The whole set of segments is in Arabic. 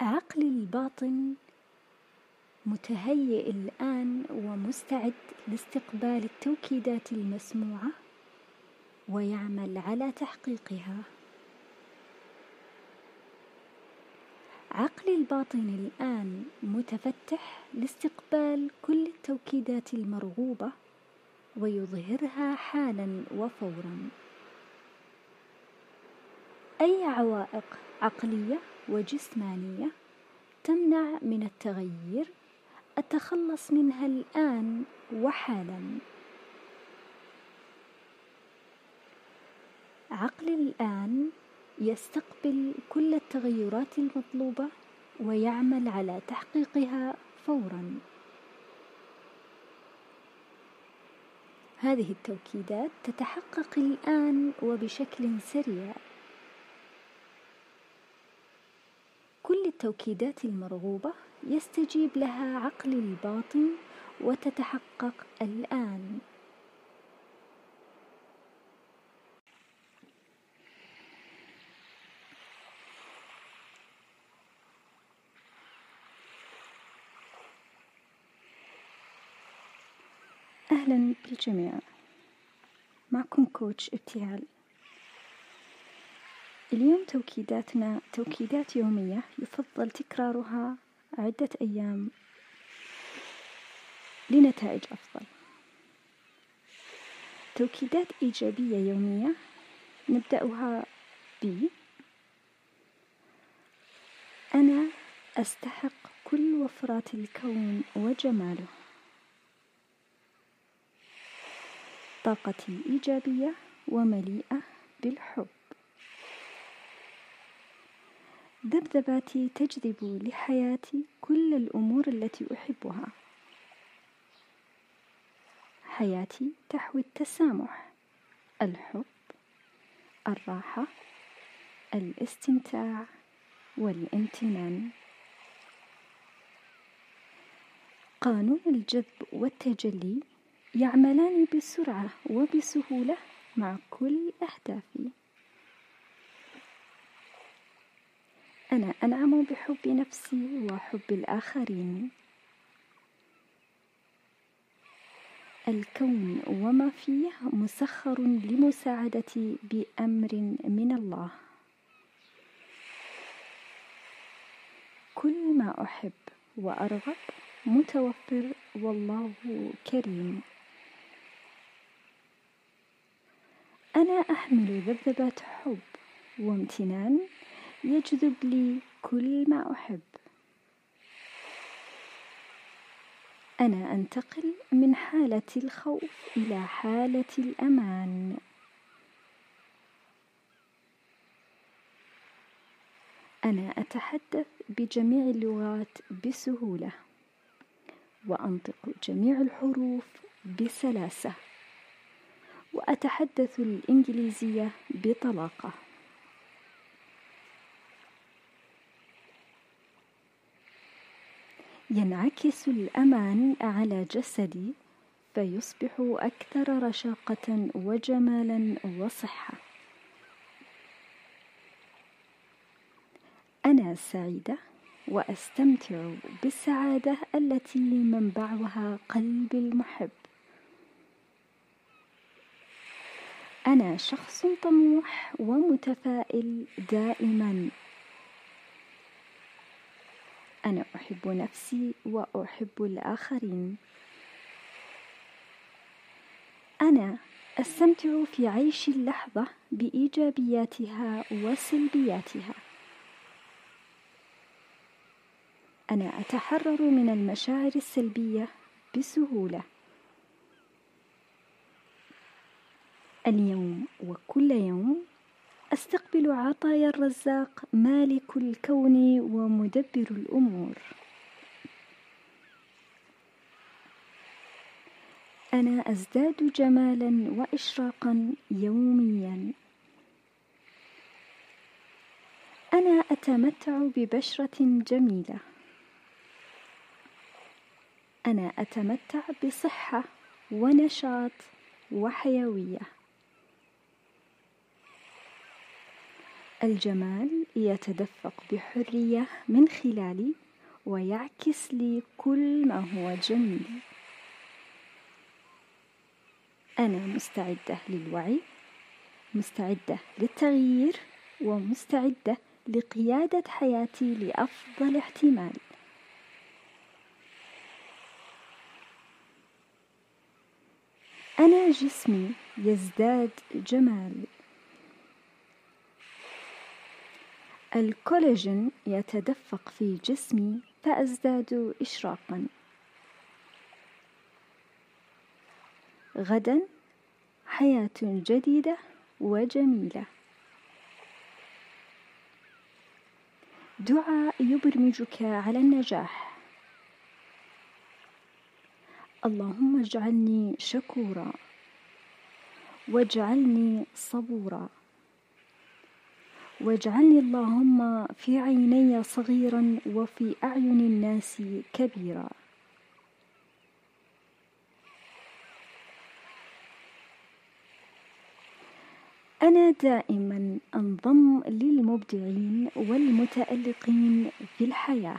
عقلي الباطن متهيئ الآن ومستعد لاستقبال التوكيدات المسموعة ويعمل على تحقيقها. عقلي الباطن الآن متفتح لاستقبال كل التوكيدات المرغوبة ويظهرها حالا وفورا. أي عوائق عقلية وجسمانية تمنع من التغيير أتخلص منها الآن وحالا. عقلي الآن يستقبل كل التغيرات المطلوبة ويعمل على تحقيقها فورا. هذه التوكيدات تتحقق الآن وبشكل سريع. التوكيدات المرغوبة يستجيب لها عقل الباطن وتتحقق الآن. أهلا بالجميع. معكم كوتش ابتهال اليوم توكيداتنا توكيدات يومية. يفضل تكرارها عدة أيام لنتائج أفضل. توكيدات إيجابية يومية. نبدأها ب أنا أستحق كل وفرات الكون وجماله. طاقتي إيجابية ومليئة بالحب. ذبذباتي تجذب لحياتي كل الأمور التي أحبها. حياتي تحوي التسامح الحب الراحة الاستمتاع والامتنان. قانون الجذب والتجلي يعملان بسرعة وبسهولة مع كل أهدافي. أنا أنعم بحب نفسي وحب الآخرين. الكون وما فيه مسخر لمساعدتي بأمر من الله. كل ما أحب وأرغب متوفر والله كريم. أنا أحمل ذبذبات حب وامتنان يجذب لي كل ما أحب. أنا أنتقل من حالة الخوف إلى حالة الأمان. أنا أتحدث بجميع اللغات بسهولة وأنطق جميع الحروف بسلاسة وأتحدث الإنجليزية بطلاقة. ينعكس الأمان على جسدي فيصبح أكثر رشاقة وجمالا وصحة. أنا سعيدة وأستمتع بالسعادة التي منبعها قلبي المحب. أنا شخص طموح ومتفائل دائما. أنا أحب نفسي وأحب الآخرين. أنا أستمتع في عيش اللحظة بإيجابياتها وسلبياتها. أنا أتحرر من المشاعر السلبية بسهولة. اليوم وكل يوم أستقبل عطايا الرزاق مالك الكون ومدبر الأمور. أنا أزداد جمالا وإشراقا يوميا. أنا أتمتع ببشرة جميلة. أنا أتمتع بصحة ونشاط وحيوية. الجمال يتدفق بحرية من خلالي ويعكس لي كل ما هو جميل. أنا مستعدة للوعي مستعدة للتغيير ومستعدة لقيادة حياتي لأفضل احتمال. أنا جسمي يزداد جمال. الكولاجين يتدفق في جسمي فأزداد إشراقا. غدا حياة جديدة وجميلة. دعاء يبرمجك على النجاح. اللهم اجعلني شكورا. واجعلني صبورا. واجعلني اللهم في عيني صغيرا وفي أعين الناس كبيرا. أنا دائما أنضم للمبدعين والمتألقين في الحياة.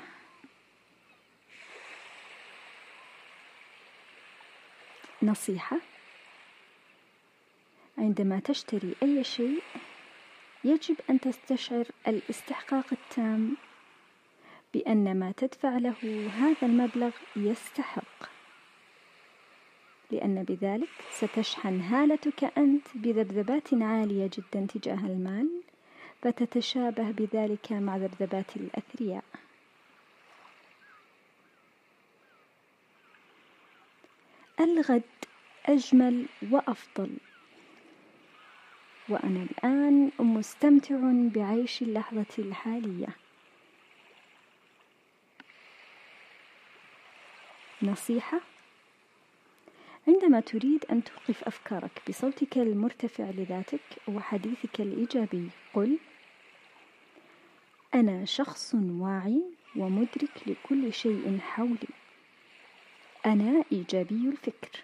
نصيحة عندما تشتري أي شيء يجب أن تستشعر الاستحقاق التام بأن ما تدفع له هذا المبلغ يستحق. لأن بذلك ستشحن هالتك أنت بذبذبات عالية جدا تجاه المال فتتشابه بذلك مع ذبذبات الأثرياء. الغد أجمل وأفضل. وأنا الآن مستمتع بعيش اللحظة الحالية. نصيحة؟ عندما تريد أن توقف أفكارك بصوتك المرتفع لذاتك وحديثك الإيجابي قل أنا شخص واعي ومدرك لكل شيء حولي. أنا إيجابي الفكر.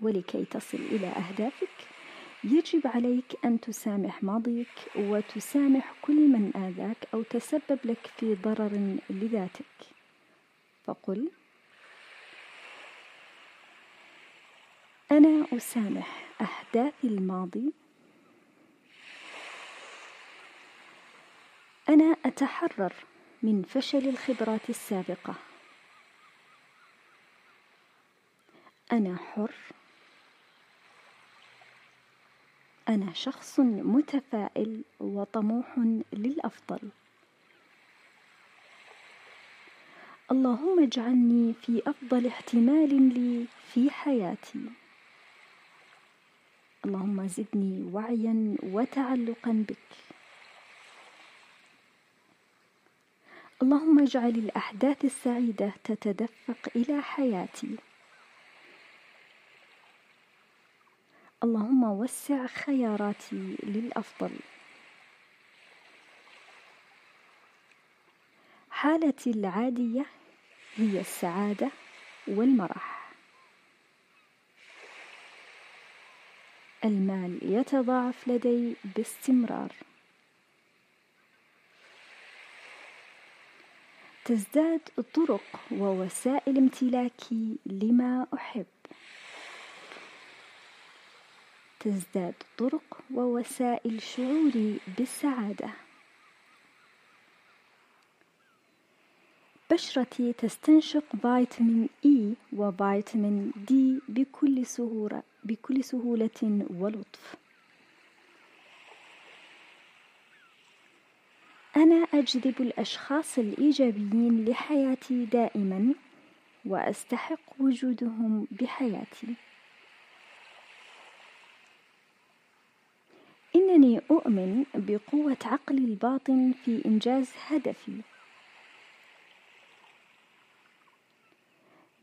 ولكي تصل إلى أهدافك يجب عليك أن تسامح ماضيك وتسامح كل من آذاك أو تسبب لك في ضرر لذاتك. فقل أنا أسامح أحداث الماضي. أنا أتحرر من فشل الخبرات السابقة. أنا حر أنا شخص متفائل وطموح للأفضل. اللهم اجعلني في أفضل احتمال لي في حياتي. اللهم زدني وعيا وتعلقا بك. اللهم اجعل الأحداث السعيدة تتدفق إلى حياتي. اللهم وسع خياراتي للأفضل. حالتي العادية هي السعادة والمرح. المال يتضاعف لدي باستمرار. تزداد طرق ووسائل امتلاكي لما أحب. تزداد طرق ووسائل شعوري بالسعادة. بشرتي تستنشق فيتامين إي وفيتامين دي بكل سهولة بكل سهولة ولطف. أنا أجذب الأشخاص الإيجابيين لحياتي دائما وأستحق وجودهم بحياتي. إنني أؤمن بقوة عقلي الباطن في إنجاز هدفي.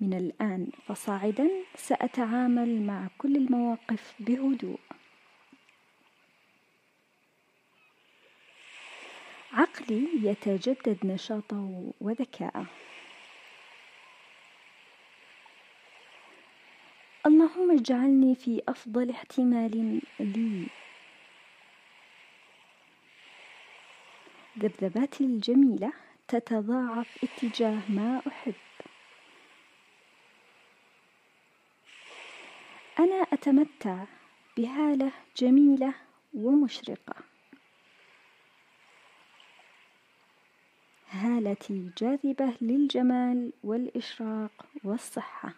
من الآن فصاعدا سأتعامل مع كل المواقف بهدوء. عقلي يتجدد نشاطه وذكاءه اللهم اجعلني في أفضل احتمال لي. ذبذباتي الجميلة تتضاعف اتجاه ما أحب. أنا أتمتع بهالة جميلة ومشرقة. هالتي جاذبة للجمال والإشراق والصحة.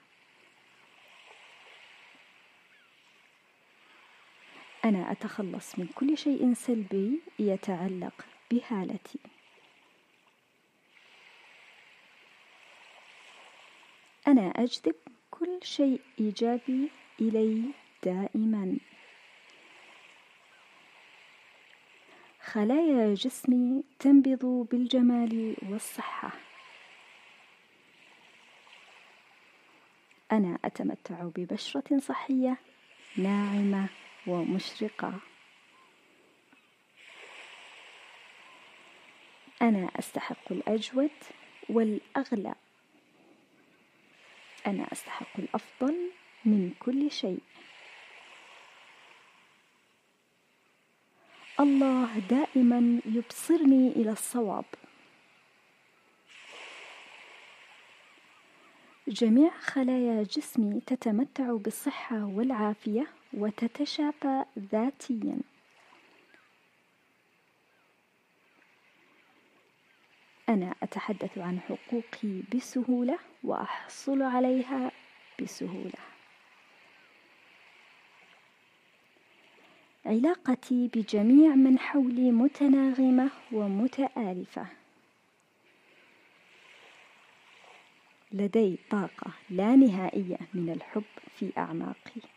أنا أتخلص من كل شيء سلبي يتعلق بهالتي أنا أجذب كل شيء إيجابي إلي دائما. خلايا جسمي تنبض بالجمال والصحة. أنا أتمتع ببشرة صحية ناعمة ومشرقة. أنا أستحق الأجود والأغلى. أنا أستحق الأفضل من كل شيء. الله دائما يبصرني إلى الصواب. جميع خلايا جسمي تتمتع بالصحة والعافية وتتشافى ذاتيا. أنا أتحدث عن حقوقي بسهولة وأحصل عليها بسهولة. علاقتي بجميع من حولي متناغمة ومتآلفة. لدي طاقة لا نهائية من الحب في أعماقي.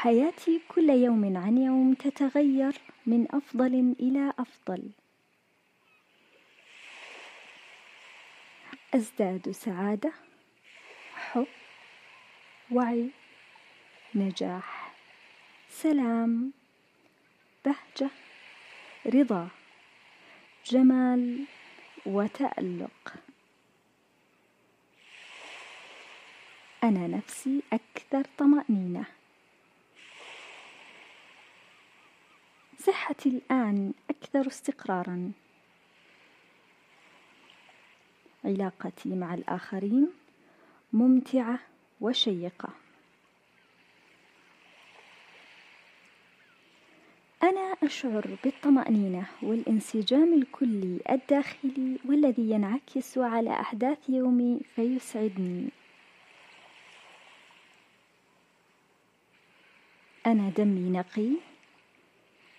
حياتي كل يوم عن يوم تتغير من أفضل إلى أفضل. أزداد سعادة حب وعي نجاح سلام بهجة رضا جمال وتألق. أنا نفسي أكثر طمأنينة. صحتي الآن أكثر استقرارا. علاقتي مع الآخرين ممتعة وشيقة. أنا أشعر بالطمأنينة والانسجام الكلي الداخلي والذي ينعكس على أحداث يومي فيسعدني. أنا دمي نقي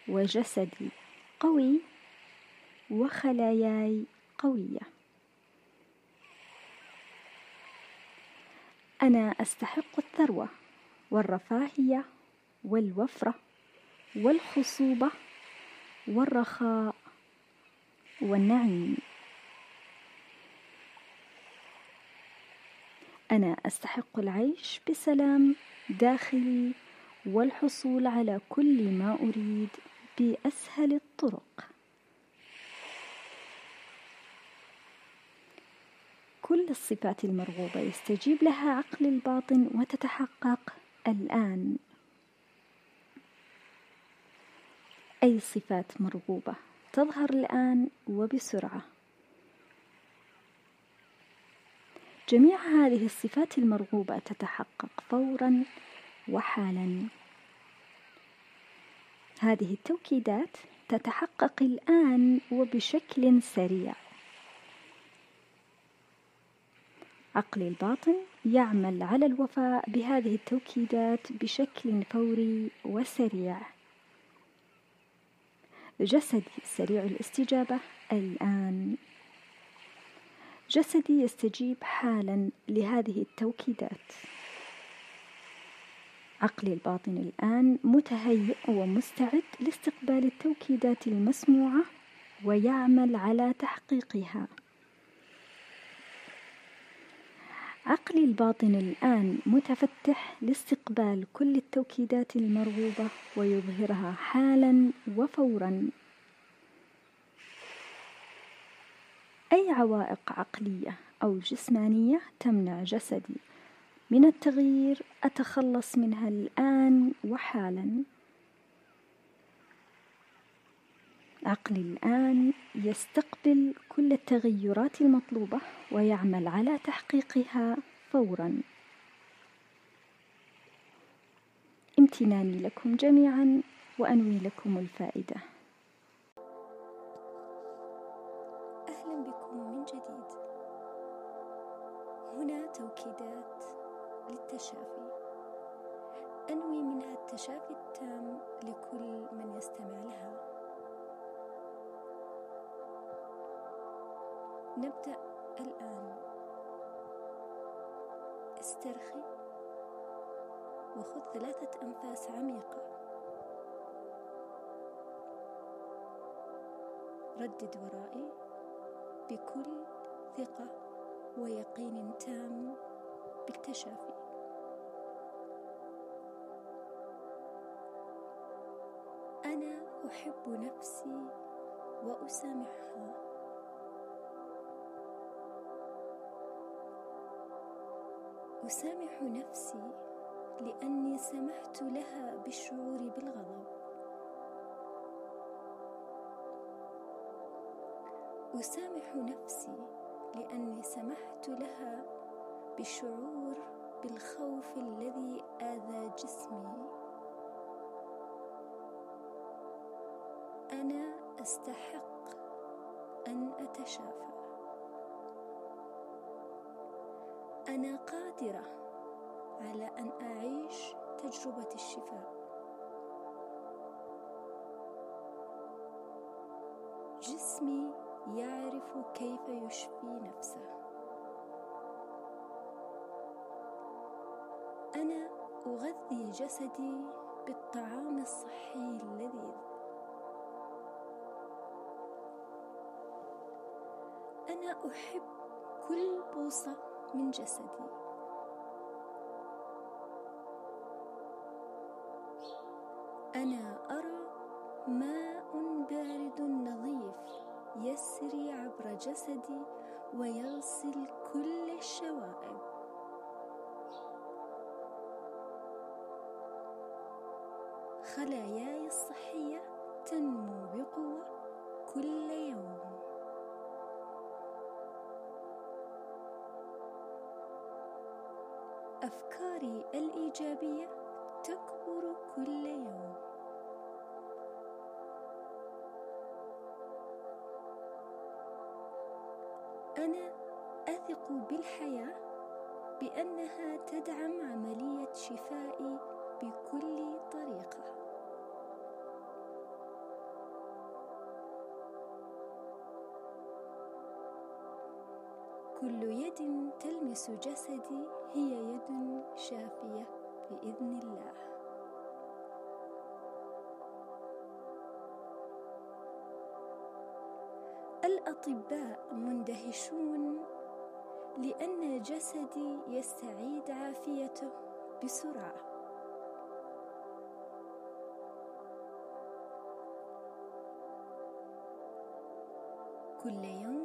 وجسدي قوي وخلاياي قوية. أنا أستحق الثروة والرفاهية والوفرة والخصوبة والرخاء والنعيم. أنا أستحق العيش بسلام داخلي والحصول على كل ما أريد. بأسهل الطرق. كل الصفات المرغوبة يستجيب لها عقل الباطن وتتحقق الآن. أي صفات مرغوبة تظهر الآن وبسرعة. جميع هذه الصفات المرغوبة تتحقق فورا وحالا. هذه التوكيدات تتحقق الآن وبشكل سريع. عقلي الباطن يعمل على الوفاء بهذه التوكيدات بشكل فوري وسريع. جسدي سريع الاستجابة الآن. جسدي يستجيب حالا لهذه التوكيدات. عقلي الباطن الآن متهيئ ومستعد لاستقبال التوكيدات المسموعة ويعمل على تحقيقها. عقلي الباطن الآن متفتح لاستقبال كل التوكيدات المرغوبة ويظهرها حالا وفورا. أي عوائق عقلية أو جسمانية تمنع جسدي من التغيير أتخلص منها الآن وحالا. عقلي الآن يستقبل كل التغيرات المطلوبة ويعمل على تحقيقها فورا. امتناني لكم جميعا وأنوي لكم الفائدة. وخذ ثلاثة أنفاس عميقة. ردد ورائي بكل ثقة ويقين تام بالتشافي أنا أحب نفسي وأسامحها. أسامح نفسي لأني سمحت لها بالشعور بالغضب. أسامح نفسي لأني سمحت لها بالشعور بالخوف الذي آذى جسمي. أنا أستحق أن أتشافى. أنا قادرة على أن أعيش تجربة الشفاء. جسمي يعرف كيف يشفي نفسه. أنا أغذي جسدي بالطعام الصحي اللذيذ أنا أحب كل بوصة من جسدي. أنا أرى ماء بارد نظيف يسري عبر جسدي ويغسل كل الشوائب. خلاياي يد تلمس جسدي هي يد شافية بإذن الله. الأطباء مندهشون لأن جسدي يستعيد عافيته بسرعة. كل يوم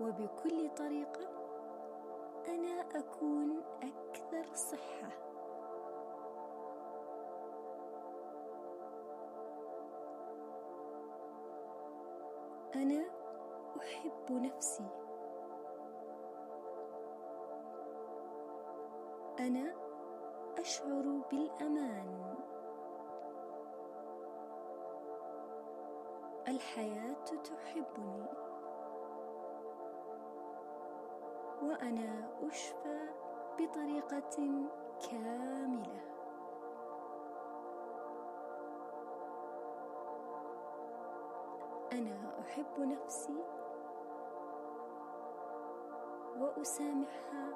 وبكل طريقة أنا أكون أكثر صحة. أنا أحب نفسي. أنا أشعر بالأمان. الحياة تحبني. وأنا أشفى بطريقة كاملة. أنا أحب نفسي وأسامحها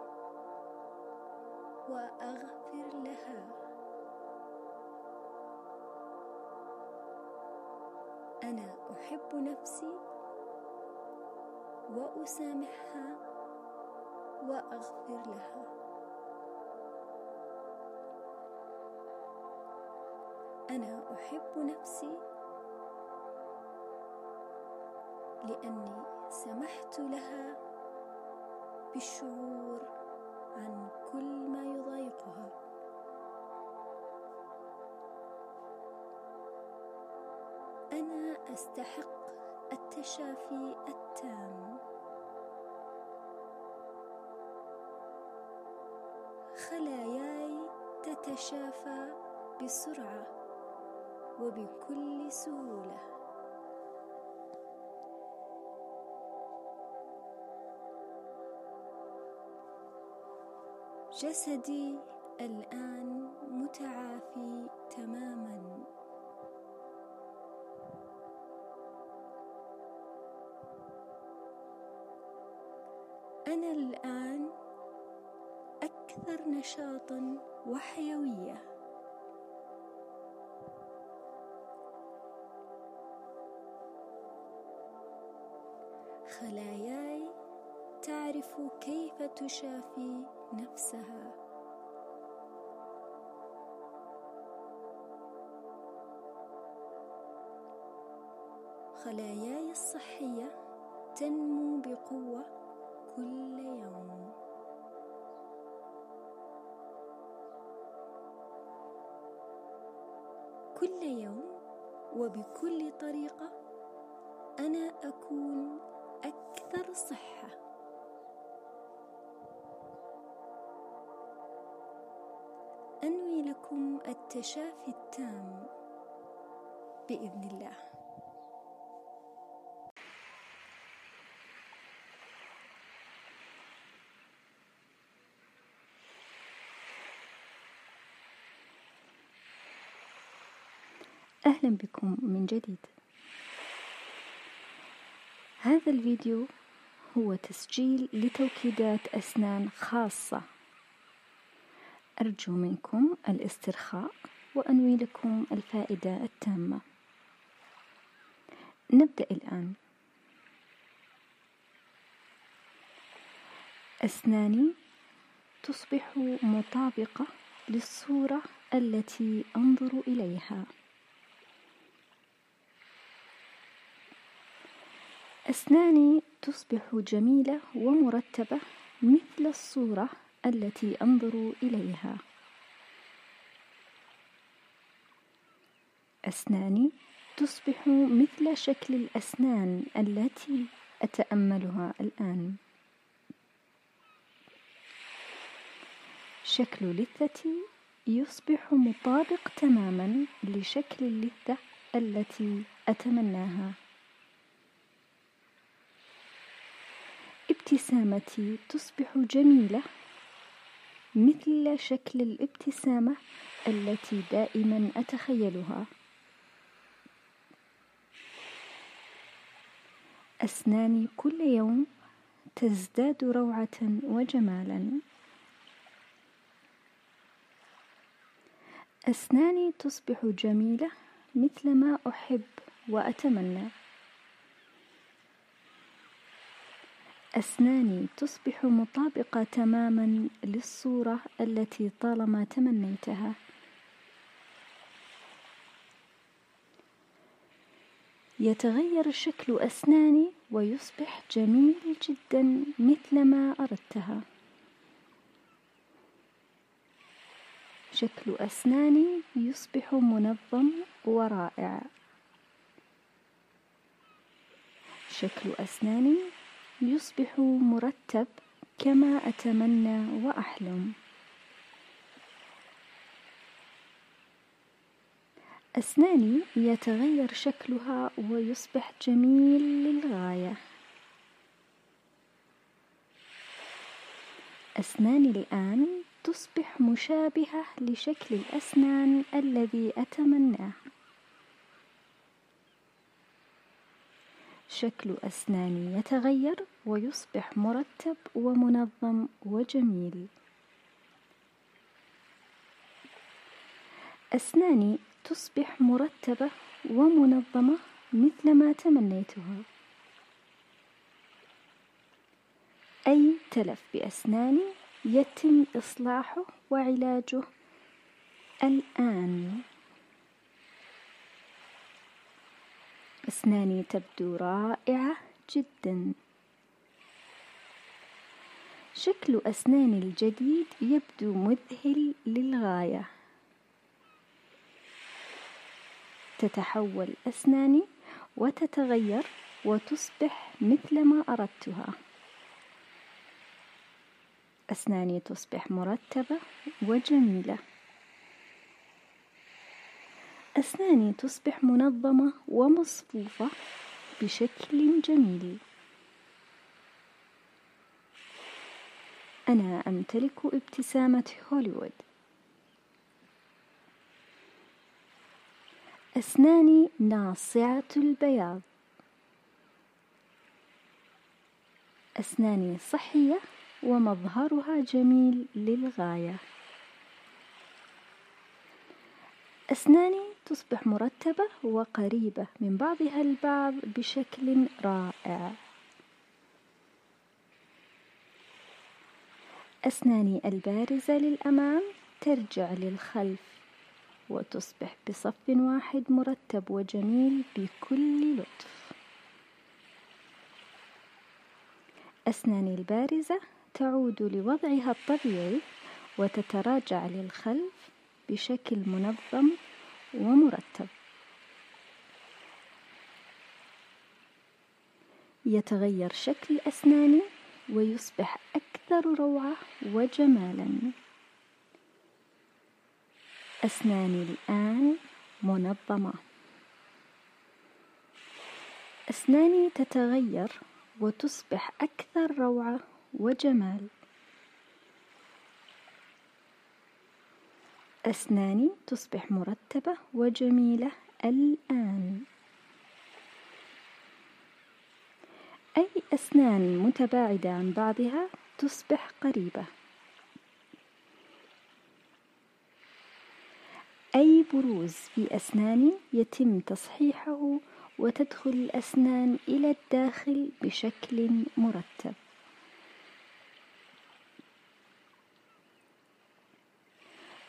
وأغفر لها. أنا أحب نفسي وأسامحها وأغفر لها. أنا أحب نفسي لأني سمحت لها بالشعور عن كل ما يضايقها. أنا أستحق التشافي التام. تتشافى بسرعة وبكل سهولة. جسدي الآن متعافي تماما. أنا الآن أكثر نشاطا وحيوية. خلاياي تعرف كيف تشافي نفسها. خلاياي الصحية تنمو بقوة كل يوم. كل يوم وبكل طريقة أنا أكون أكثر صحة. أنوي لكم التشافي التام بإذن الله. أهلا بكم من جديد. هذا الفيديو هو تسجيل لتوكيدات أسنان خاصة. أرجو منكم الاسترخاء وأنوي لكم الفائدة التامة. نبدأ الآن. أسناني تصبح مطابقة للصورة التي أنظر إليها. أسناني تصبح جميلة ومرتبة مثل الصورة التي أنظر إليها. أسناني تصبح مثل شكل الأسنان التي أتأملها الآن. شكل لثتي يصبح مطابق تماما لشكل اللثة التي أتمناها. ابتسامتي تصبح جميلة مثل شكل الابتسامة التي دائما أتخيلها. أسناني كل يوم تزداد روعة وجمالا. أسناني تصبح جميلة مثل ما أحب وأتمنى. أسناني تصبح مطابقة تماما للصورة التي طالما تمنيتها. يتغير شكل أسناني ويصبح جميل جدا مثل ما أردتها. شكل أسناني يصبح منظم ورائع. شكل أسناني يصبح مرتب كما أتمنى وأحلم. أسناني يتغير شكلها ويصبح جميل للغاية. أسناني الآن تصبح مشابهة لشكل الأسنان الذي أتمناه. شكل أسناني يتغير ويصبح مرتب ومنظم وجميل. أسناني تصبح مرتبة ومنظمة مثل ما تمنيتها. أي تلف بأسناني يتم إصلاحه وعلاجه الآن. أسناني تبدو رائعة جدا. شكل أسناني الجديد يبدو مذهل للغاية. تتحول أسناني وتتغير وتصبح مثل ما أردتها. أسناني تصبح مرتبة وجميلة. أسناني تصبح منظمة ومصفوفة بشكل جميل. أنا أمتلك ابتسامة هوليوود. أسناني ناصعة البياض. أسناني صحية ومظهرها جميل للغاية. أسناني تصبح مرتبة وقريبة من بعضها البعض بشكل رائع. أسناني البارزة للأمام ترجع للخلف وتصبح بصف واحد مرتب وجميل بكل لطف. أسناني البارزة تعود لوضعها الطبيعي وتتراجع للخلف بشكل منظم ومرتب. يتغير شكل أسناني ويصبح أكثر روعة وجمالا. أسناني الآن منظمة. أسناني تتغير وتصبح أكثر روعة وجمال. أسناني تصبح مرتبة وجميلة الآن. أي أسنان متباعدة عن بعضها تصبح قريبة؟ أي بروز في أسناني يتم تصحيحه وتدخل الأسنان إلى الداخل بشكل مرتب؟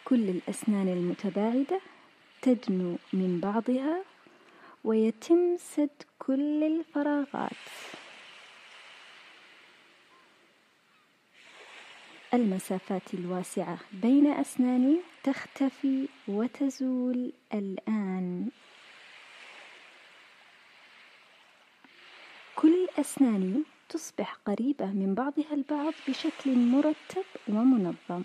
كل الأسنان المتباعدة تدنو من بعضها ويتم سد كل الفراغات. المسافات الواسعة بين أسناني تختفي وتزول الآن. كل أسناني تصبح قريبة من بعضها البعض بشكل مرتب ومنظم.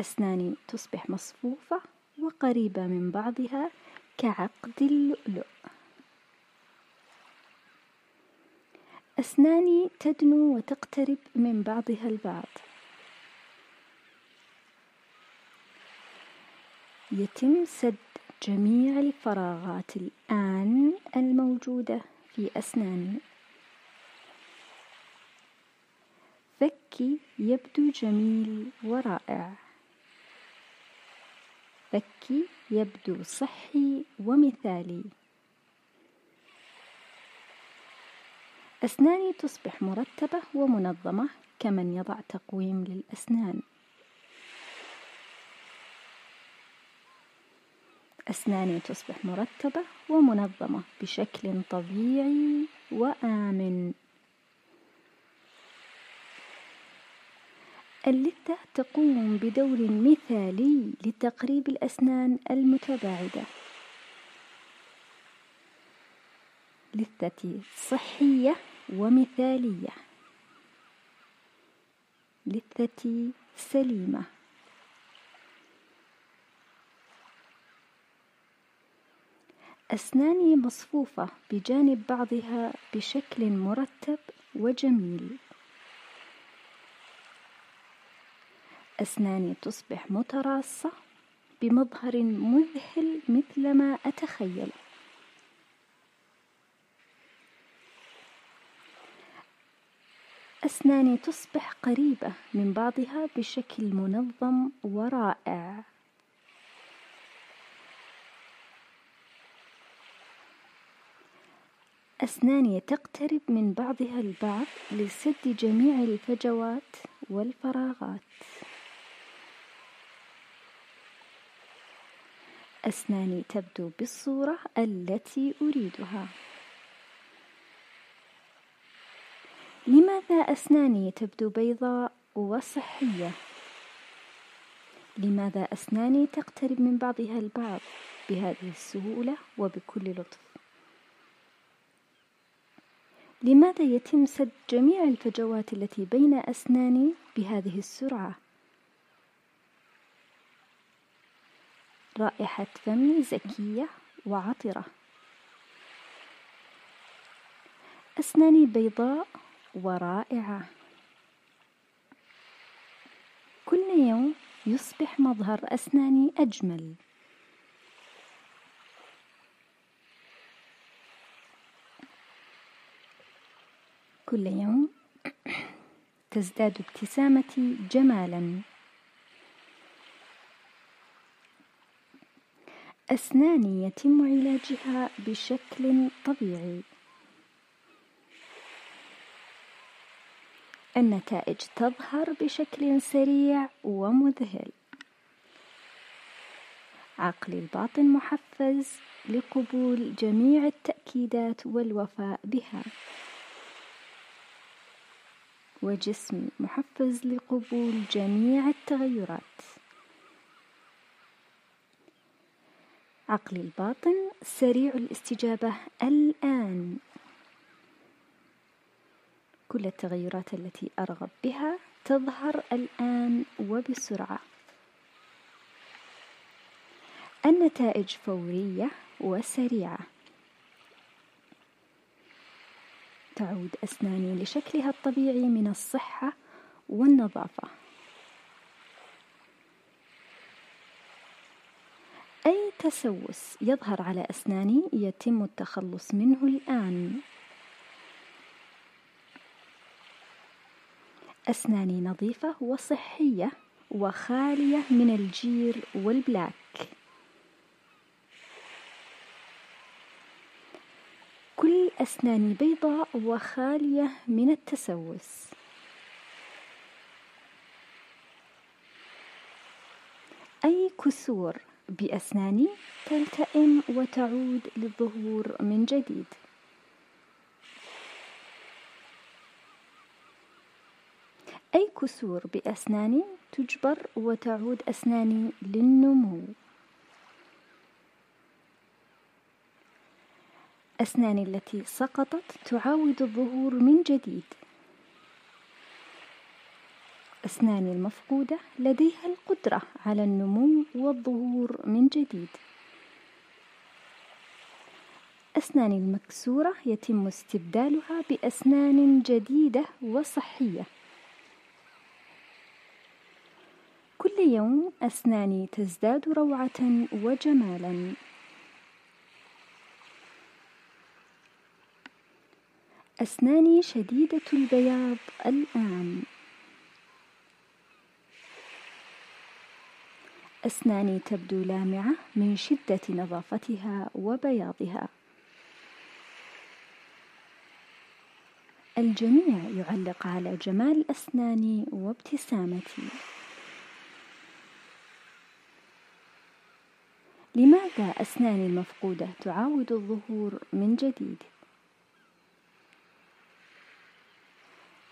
أسناني تصبح مصفوفة وقريبة من بعضها كعقد اللؤلؤ. أسناني تدنو وتقترب من بعضها البعض. يتم سد جميع الفراغات الآن الموجودة في أسناني فكي يبدو جميل ورائع. فكي يبدو صحي ومثالي. أسناني تصبح مرتبة ومنظمة كمن يضع تقويم للأسنان. أسناني تصبح مرتبة ومنظمة بشكل طبيعي وآمن. اللثة تقوم بدور مثالي لتقريب الأسنان المتباعدة. لثتي صحية ومثالية. لثتي سليمة. أسناني مصفوفة بجانب بعضها بشكل مرتب وجميل. أسناني تصبح متراصة بمظهر مذهل مثل ما أتخيل. أسناني تصبح قريبة من بعضها بشكل منظم ورائع. أسناني تقترب من بعضها البعض لسد جميع الفجوات والفراغات. أسناني تبدو بالصورة التي أريدها. لماذا أسناني تبدو بيضاء وصحية؟ لماذا أسناني تقترب من بعضها البعض بهذه السهولة وبكل لطف؟ لماذا يتم سد جميع الفجوات التي بين أسناني بهذه السرعة؟ رائحة فمي زكية وعطرة. أسناني بيضاء ورائعة. كل يوم يصبح مظهر أسناني أجمل. كل يوم تزداد ابتسامتي جمالا. أسناني يتم علاجها بشكل طبيعي. النتائج تظهر بشكل سريع ومذهل. عقلي الباطن محفز لقبول جميع التأكيدات والوفاء بها. وجسمي محفز لقبول جميع التغيرات. عقلي الباطن سريع الاستجابة الآن. كل التغيرات التي أرغب بها تظهر الآن وبسرعة. النتائج فورية وسريعة. تعود أسناني لشكلها الطبيعي من الصحة والنظافة. أي تسوس يظهر على أسناني يتم التخلص منه الآن. أسناني نظيفة وصحية وخالية من الجير والبلاك. كل أسناني بيضاء وخالية من التسوس. أي كسور بأسناني تلتئم وتعود للظهور من جديد. أي كسور بأسناني تجبر وتعود أسناني للنمو؟ أسناني التي سقطت تعاود الظهور من جديد. أسناني المفقودة لديها القدرة على النمو والظهور من جديد. أسناني المكسورة يتم استبدالها بأسنان جديدة وصحية. كل يوم أسناني تزداد روعة وجمالا. أسناني شديدة البياض الآن. أسناني تبدو لامعة من شدة نظافتها وبياضها الجميع يعلق على جمال أسناني وابتسامتي لماذا أسناني المفقودة تعاود الظهور من جديد؟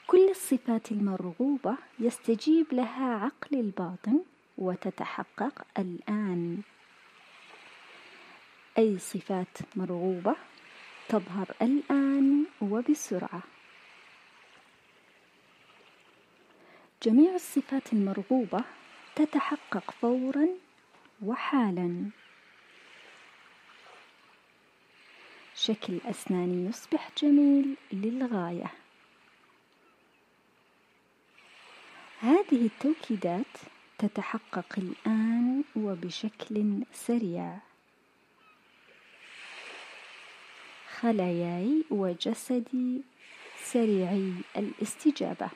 كل الصفات المرغوبة يستجيب لها عقل الباطن وتتحقق الآن. أي صفات مرغوبة تظهر الآن وبسرعة. جميع الصفات المرغوبة تتحقق فورا وحالا. شكل أسناني يصبح جميل للغاية. هذه التوكيدات تتحقق الآن وبشكل سريع. خلاياي وجسدي سريعي الاستجابة.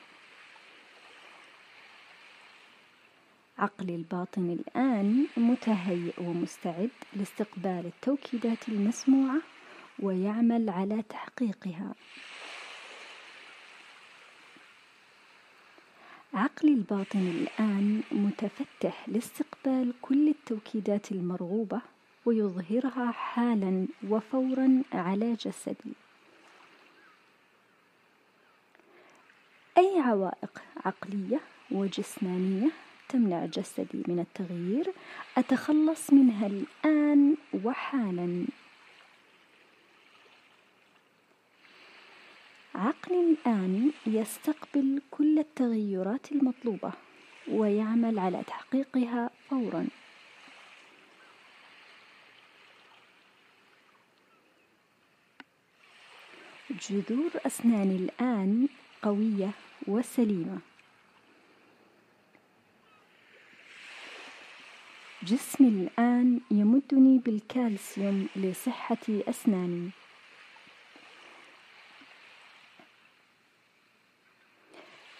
عقلي الباطن الآن متهيئ ومستعد لاستقبال التوكيدات المسموعة ويعمل على تحقيقها. عقلي الباطن الآن متفتح لاستقبال كل التوكيدات المرغوبة ويظهرها حالا وفورا على جسدي. أي عوائق عقلية وجسمانية تمنع جسدي من التغيير؟ أتخلص منها الآن وحالا. عقلي الآن يستقبل كل التغيرات المطلوبة ويعمل على تحقيقها فورا. جذور أسناني الآن قوية وسليمة. جسمي الآن يمدني بالكالسيوم لصحة أسناني.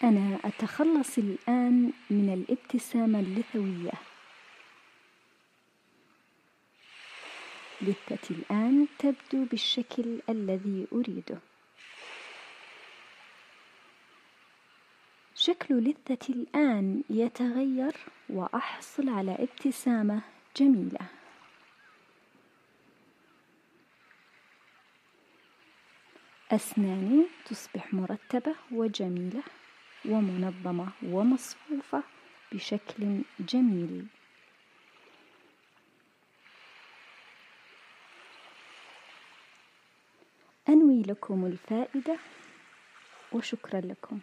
أنا أتخلص الآن من الابتسامة اللثوية. لثتي الآن تبدو بالشكل الذي أريده. شكل لثتي الآن يتغير وأحصل على ابتسامة جميلة. أسناني تصبح مرتبة وجميلة. ومنظمة ومصفوفة بشكل جميل. أنوي لكم الفائدة وشكرا لكم.